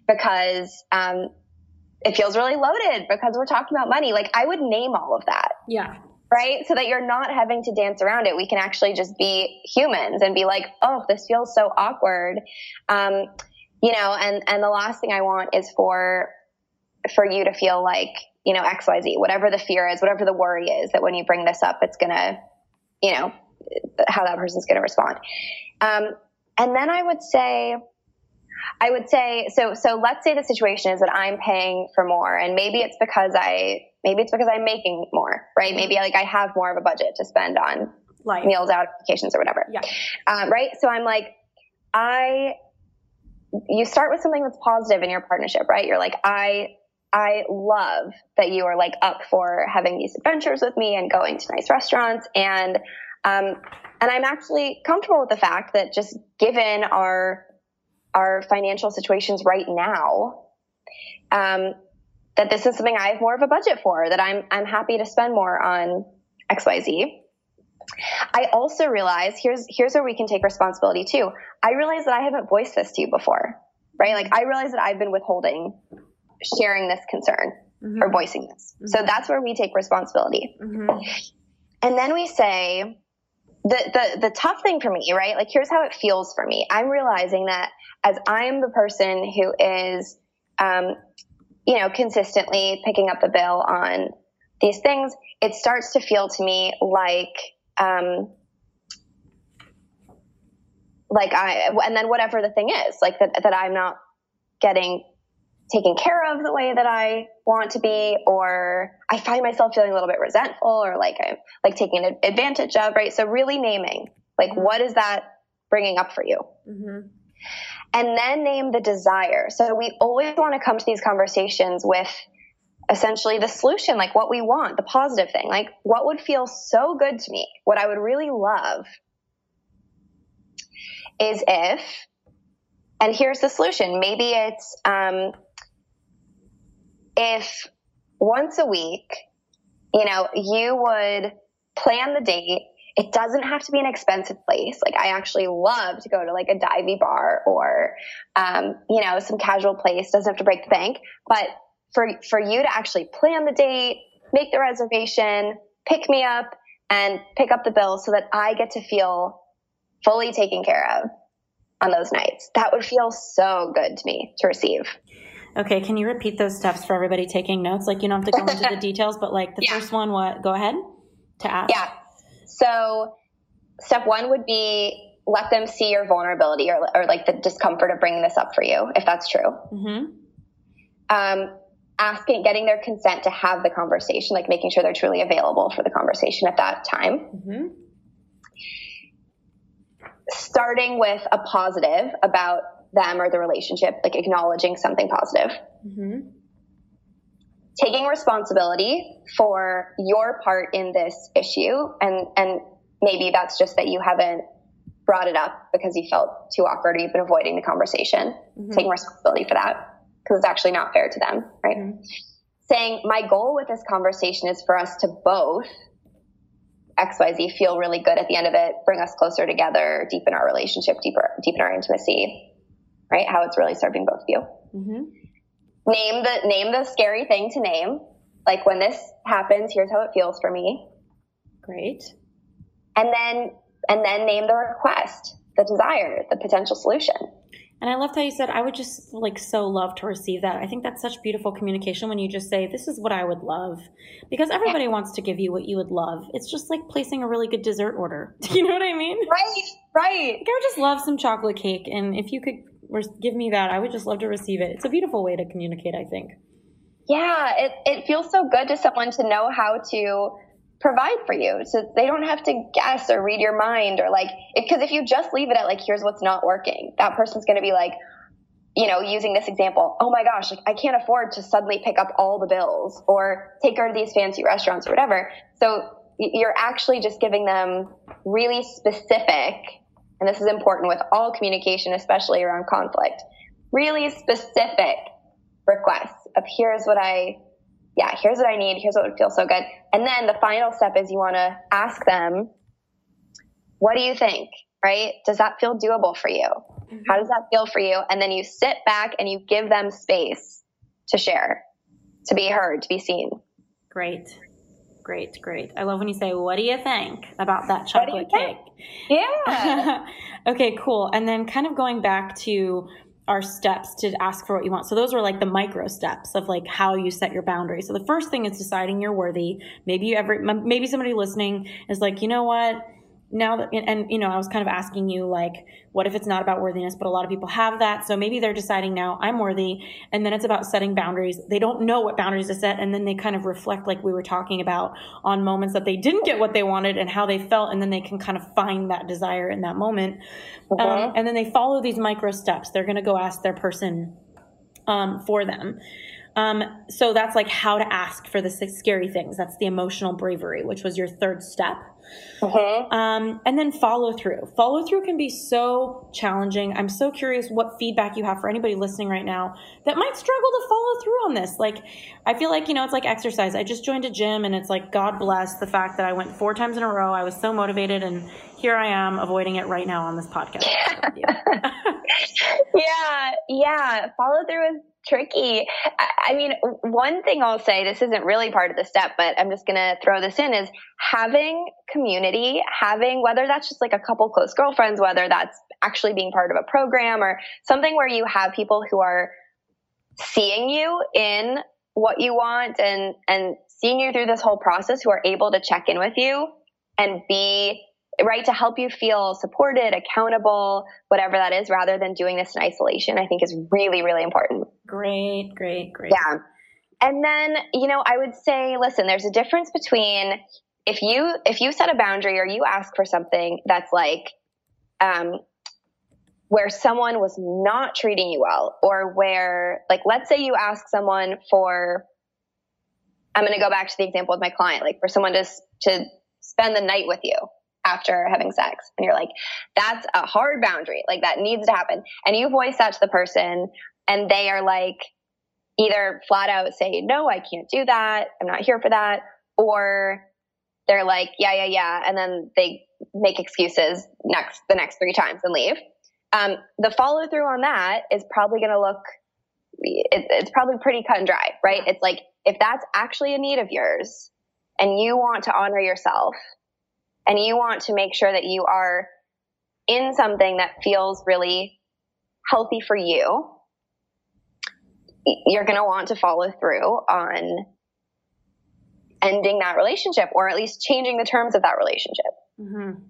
because, um, it feels really loaded because we're talking about money. Like I would name all of that. Yeah. Right. So that you're not having to dance around it. We can actually just be humans and be like, oh, this feels so awkward. Um, you know, and, and the last thing I want is for, for you to feel like, you know, XYZ, whatever the fear is, whatever the worry is, that when you bring this up, it's going to, you know, how that person's going to respond. Um, and then I would say, I would say, so, so let's say the situation is that I'm paying for more and maybe it's because I, maybe it's because I'm making more, right? Maybe like I have more of a budget to spend on Life. meals out, vacations or whatever. Yeah. Um, right. So I'm like, I, you start with something that's positive in your partnership, right? You're like, I I love that you are like up for having these adventures with me and going to nice restaurants and um, and I'm actually comfortable with the fact that just given our our financial situations right now, um, that this is something I have more of a budget for. That I'm I'm happy to spend more on X Y Z. I also realize here's here's where we can take responsibility too. I realize that I haven't voiced this to you before, right? Like I realize that I've been withholding sharing this concern mm-hmm. or voicing this. Mm-hmm. So that's where we take responsibility. Mm-hmm. And then we say, the, the, the tough thing for me, right? Like, here's how it feels for me. I'm realizing that as I'm the person who is, um, you know, consistently picking up the bill on these things, it starts to feel to me like, um, like I, and then whatever the thing is, like that, that I'm not getting taken care of the way that I want to be, or I find myself feeling a little bit resentful or like I'm like taking advantage of, right? So really naming, like, what is that bringing up for you? Mm-hmm. And then name the desire. So we always want to come to these conversations with essentially the solution, like what we want, the positive thing, like what would feel so good to me, what I would really love is if, and here's the solution. Maybe it's, um, if once a week, you know, you would plan the date. It doesn't have to be an expensive place. Like I actually love to go to like a divey bar or, um, you know, some casual place. Doesn't have to break the bank, but for for you to actually plan the date, make the reservation, pick me up, and pick up the bill so that I get to feel fully taken care of on those nights. That would feel so good to me to receive. Okay, can you repeat those steps for everybody taking notes? Like you don't have to go into the details, but like the yeah. first one, what? Go ahead to ask. Yeah. So step one would be let them see your vulnerability or, or like the discomfort of bringing this up for you, if that's true. Mm-hmm. Um, asking, getting their consent to have the conversation, like making sure they're truly available for the conversation at that time. Mm-hmm. Starting with a positive about them or the relationship, like acknowledging something positive. Mm-hmm. Taking responsibility for your part in this issue and, and maybe that's just that you haven't brought it up because you felt too awkward or you've been avoiding the conversation, mm-hmm. taking responsibility for that because it's actually not fair to them, right? Mm-hmm. Saying, my goal with this conversation is for us to both XYZ feel really good at the end of it, bring us closer together, deepen our relationship, deeper, deepen our intimacy, right? How it's really serving both of you. Mm-hmm. Name the, name the scary thing to name. Like when this happens, here's how it feels for me. Great. And then, and then name the request, the desire, the potential solution. And I loved how you said, I would just like so love to receive that. I think that's such beautiful communication when you just say, This is what I would love. Because everybody wants to give you what you would love. It's just like placing a really good dessert order. Do you know what I mean? Right, right. Like, I would just love some chocolate cake. And if you could give me that, I would just love to receive it. It's a beautiful way to communicate, I think. Yeah, it, it feels so good to someone to know how to provide for you. So they don't have to guess or read your mind or like because if you just leave it at like here's what's not working that person's going to be like you know using this example oh my gosh like i can't afford to suddenly pick up all the bills or take her to these fancy restaurants or whatever. So you're actually just giving them really specific and this is important with all communication especially around conflict really specific requests of here's what i yeah, here's what I need. Here's what would feel so good. And then the final step is you want to ask them, what do you think? Right? Does that feel doable for you? Mm-hmm. How does that feel for you? And then you sit back and you give them space to share, to be heard, to be seen. Great. Great, great. I love when you say, What do you think about that chocolate cake? Yeah. okay, cool. And then kind of going back to are steps to ask for what you want. So those are like the micro steps of like how you set your boundaries. So the first thing is deciding you're worthy. Maybe you ever, maybe somebody listening is like, you know what? Now that and you know i was kind of asking you like what if it's not about worthiness but a lot of people have that. So maybe they're deciding now i'm worthy. And then it's about setting boundaries. They don't know what boundaries to set. And then they kind of reflect like we were talking about on moments that they didn't get what they wanted and how they felt. And then they can kind of find that desire in that moment. Okay. um, and then they follow these micro steps. They're going to go ask their person um, for them. Um, so that's like how to ask for the six scary things. That's the emotional bravery which was your third step Mm-hmm. Um, and then follow through. Follow through can be so challenging. I'm so curious what feedback you have for anybody listening right now that might struggle to follow through on this. Like, I feel like, you know, it's like exercise. I just joined a gym and it's like, God bless the fact that I went four times in a row. I was so motivated and here I am avoiding it right now on this podcast. yeah, yeah. Follow through is tricky. I mean, one thing I'll say, this isn't really part of the step, but I'm just going to throw this in is having community, having, whether that's just like a couple close girlfriends, whether that's actually being part of a program or something where you have people who are seeing you in what you want and, and seeing you through this whole process who are able to check in with you and be right to help you feel supported accountable whatever that is rather than doing this in isolation i think is really really important. Great great great. Yeah. And then you know i would say listen there's a difference between if you if you set a boundary or you ask for something that's like um where someone was not treating you well or where like let's say you ask someone for i'm going to go back to the example with my client like for someone to to spend the night with you after having sex. And you're like, that's a hard boundary. Like that needs to happen. And you voice that to the person and they are like, either flat out say, no, I can't do that. I'm not here for that. Or they're like, yeah, yeah, yeah. And then they make excuses next, the next three times and leave. Um, the follow through on that is probably going to look, it, it's probably pretty cut and dry, right? It's like, if that's actually a need of yours and you want to honor yourself and you want to make sure that you are in something that feels really healthy for you, you're going to want to follow through on ending that relationship or at least changing the terms of that relationship. Mm-hmm.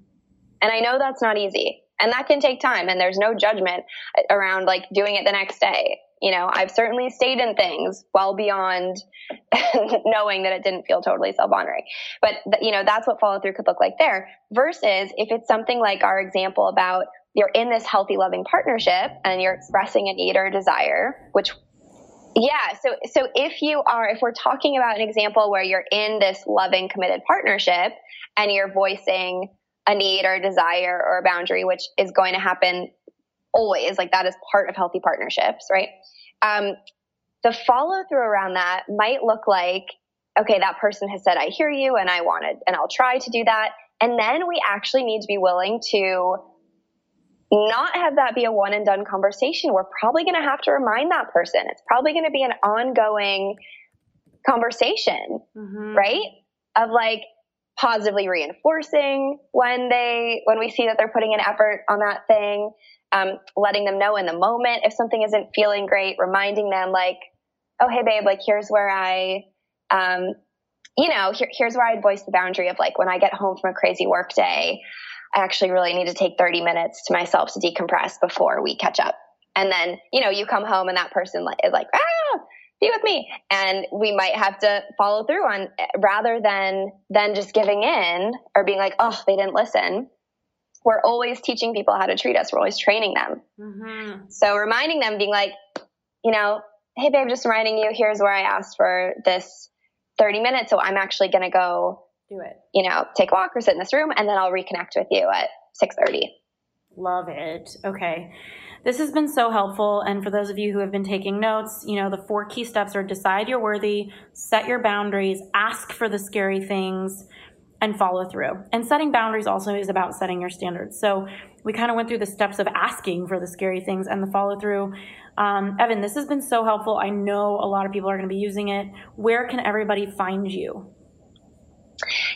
And I know that's not easy and that can take time and there's no judgment around like doing it the next day you know, I've certainly stayed in things well beyond knowing that it didn't feel totally self honoring. But, you know, that's what follow through could look like there. Versus if it's something like our example about you're in this healthy, loving partnership and you're expressing a need or a desire, which yeah. So, so if you are, if we're talking about an example where you're in this loving, committed partnership and you're voicing, a need or a desire or a boundary, which is going to happen always. Like that is part of healthy partnerships, right? Um, the follow through around that might look like, okay, that person has said, I hear you and I wanted, and I'll try to do that. And then we actually need to be willing to not have that be a one and done conversation. We're probably going to have to remind that person. It's probably going to be an ongoing conversation, mm-hmm. right? Of like positively reinforcing when they, when we see that they're putting an effort on that thing, um, letting them know in the moment if something isn't feeling great, reminding them like, oh, hey babe, like here's where I, um, you know, here, here's where I'd voice the boundary of like when I get home from a crazy work day, I actually really need to take 30 minutes to myself to decompress before we catch up. And then, you know, you come home and that person is like, ah, be with me. And we might have to follow through on rather than, than just giving in or being like, oh, they didn't listen. We're always teaching people how to treat us. We're always training them. Mm-hmm. So reminding them, being like, you know, hey babe, just reminding you, here's where I asked for this 30 minutes. So I'm actually going to go do it. You know, take a walk or sit in this room and then I'll reconnect with you at 6:30. Love it. Okay. This has been so helpful. And for those of you who have been taking notes, you know, the four key steps are decide you're worthy, set your boundaries, ask for the scary things, and follow through. And setting boundaries also is about setting your standards. So we kind of went through the steps of asking for the scary things and the follow through. Um, Evin, this has been so helpful. I know a lot of people are going to be using it. Where can everybody find you?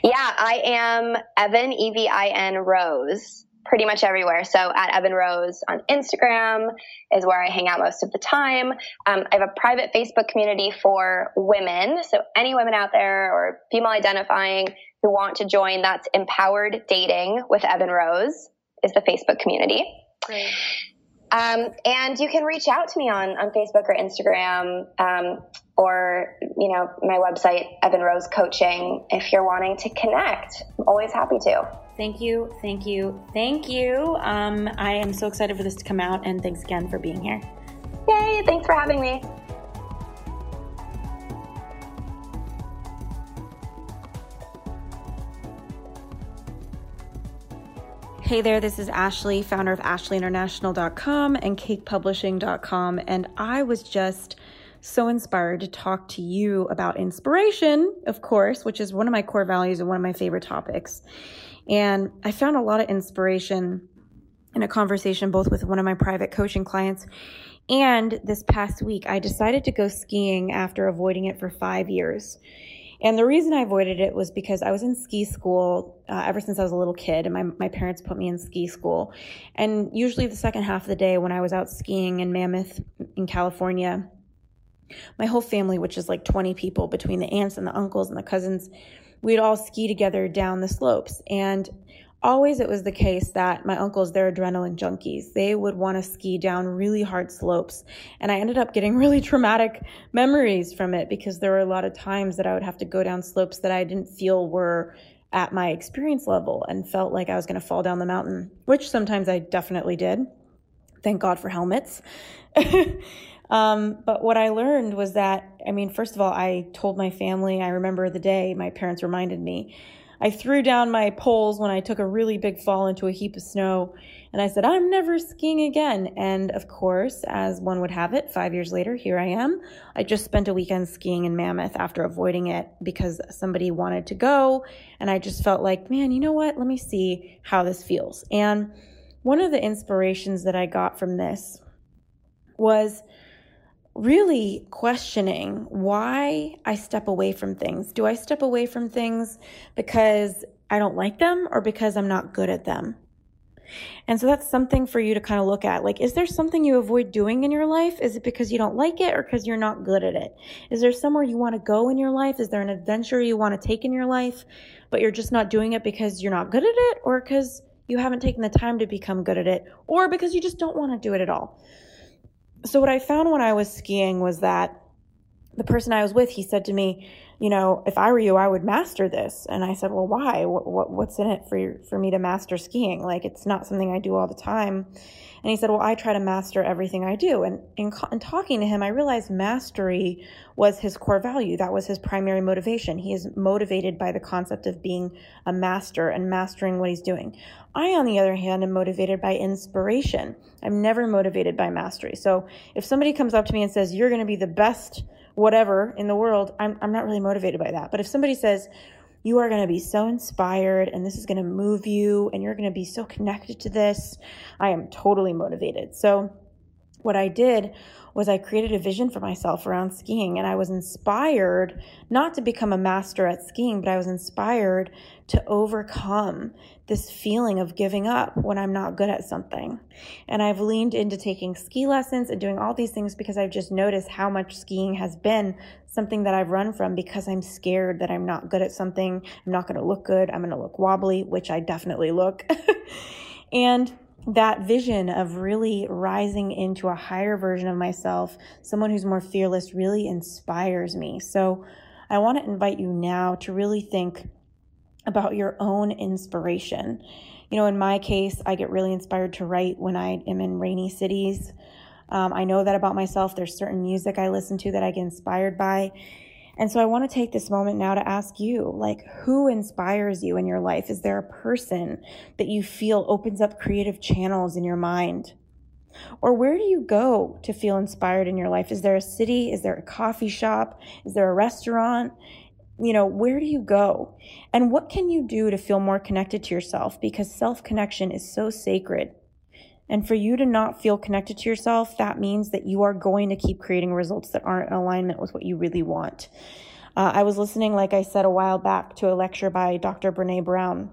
Yeah, I am Evin, E V I N Rose, pretty much everywhere. So at Evin Rose on Instagram is where I hang out most of the time. Um, I have a private Facebook community for women. So any women out there or female identifying who want to join, that's Empowered Dating with Evin Rose is the Facebook community. Great. Um, and you can reach out to me on, on Facebook or Instagram. Um, or you know my website Evin Rose Coaching if you're wanting to connect. I'm always happy to. Thank you, thank you, thank you. Um, I am so excited for this to come out, and thanks again for being here. Yay! Thanks for having me. Hey there, this is Ashley, founder of AshleyInternational.com and CakePublishing.com, and I was just so inspired to talk to you about inspiration, of course, which is one of my core values and one of my favorite topics. And I found a lot of inspiration in a conversation both with one of my private coaching clients and this past week. I decided to go skiing after avoiding it for five years. And the reason I avoided it was because I was in ski school uh, ever since I was a little kid, and my, my parents put me in ski school. And usually, the second half of the day when I was out skiing in Mammoth in California, my whole family, which is like 20 people between the aunts and the uncles and the cousins, we'd all ski together down the slopes. And always it was the case that my uncles, they're adrenaline junkies. They would want to ski down really hard slopes. And I ended up getting really traumatic memories from it because there were a lot of times that I would have to go down slopes that I didn't feel were at my experience level and felt like I was going to fall down the mountain, which sometimes I definitely did. Thank God for helmets. Um, but what I learned was that, I mean, first of all, I told my family, I remember the day my parents reminded me. I threw down my poles when I took a really big fall into a heap of snow, and I said, I'm never skiing again. And of course, as one would have it, five years later, here I am. I just spent a weekend skiing in Mammoth after avoiding it because somebody wanted to go, and I just felt like, man, you know what? Let me see how this feels. And one of the inspirations that I got from this was really questioning why I step away from things. Do I step away from things because I don't like them or because I'm not good at them? And so that's something for you to kind of look at. Like, is there something you avoid doing in your life? Is it because you don't like it or because you're not good at it? Is there somewhere you want to go in your life? Is there an adventure you want to take in your life, but you're just not doing it because you're not good at it or because you haven't taken the time to become good at it or because you just don't want to do it at all? So, what I found when I was skiing was that the person I was with, he said to me, you know, if I were you, I would master this. And I said, well, why? What, what, what's in it for, for me to master skiing? Like, it's not something I do all the time. And he said, well, I try to master everything I do. And in, in talking to him, I realized mastery was his core value. That was his primary motivation. He is motivated by the concept of being a master and mastering what he's doing. I, on the other hand, am motivated by inspiration. I'm never motivated by mastery. So if somebody comes up to me and says, you're going to be the best whatever in the world, I'm, I'm not really motivated by that. But if somebody says, you are going to be so inspired and this is going to move you and you're going to be so connected to this, I am totally motivated. So, what I did was I created a vision for myself around skiing and I was inspired not to become a master at skiing, but I was inspired to overcome this feeling of giving up when I'm not good at something. And I've leaned into taking ski lessons and doing all these things because I've just noticed how much skiing has been something that I've run from because I'm scared that I'm not good at something. I'm not going to look good. I'm going to look wobbly, which I definitely look. and that vision of really rising into a higher version of myself, someone who's more fearless, really inspires me. So I want to invite you now to really think about your own inspiration. You know, in my case, I get really inspired to write when I am in rainy cities. Um, I know that about myself. There's certain music I listen to that I get inspired by. And so I want to take this moment now to ask you, like, who inspires you in your life? Is there a person that you feel opens up creative channels in your mind? Or where do you go to feel inspired in your life? Is there a city? Is there a coffee shop? Is there a restaurant? You know, where do you go? And what can you do to feel more connected to yourself? Because self connection is so sacred. And for you to not feel connected to yourself, that means that you are going to keep creating results that aren't in alignment with what you really want. Uh, I was listening, like I said a while back, to a lecture by Dr. Brene Brown.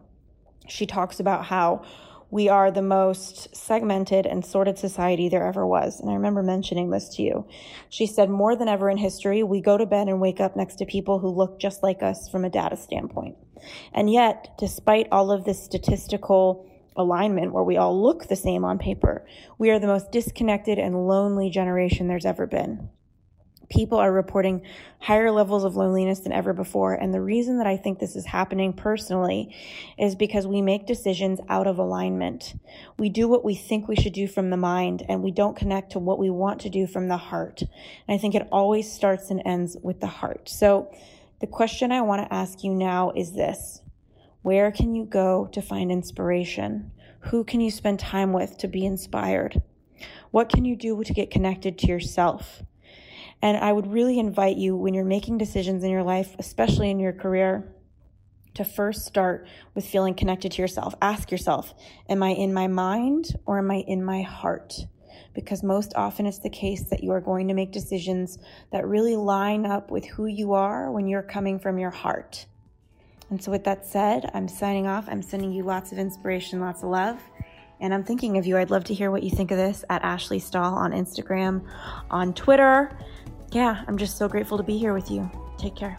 She talks about how we are the most segmented and sorted society there ever was. And I remember mentioning this to you. She said, more than ever in history, we go to bed and wake up next to people who look just like us from a data standpoint. And yet, despite all of this statistical alignment where we all look the same on paper. We are the most disconnected and lonely generation there's ever been. People are reporting higher levels of loneliness than ever before. And the reason that I think this is happening personally is because we make decisions out of alignment. We do what we think we should do from the mind and we don't connect to what we want to do from the heart. And I think it always starts and ends with the heart. So the question I want to ask you now is this where can you go to find inspiration? Who can you spend time with to be inspired? What can you do to get connected to yourself? And I would really invite you when you're making decisions in your life, especially in your career, to first start with feeling connected to yourself. Ask yourself, am I in my mind or am I in my heart? Because most often it's the case that you are going to make decisions that really line up with who you are when you're coming from your heart. And so, with that said, I'm signing off. I'm sending you lots of inspiration, lots of love. And I'm thinking of you. I'd love to hear what you think of this at Ashley Stahl on Instagram, on Twitter. Yeah, I'm just so grateful to be here with you. Take care.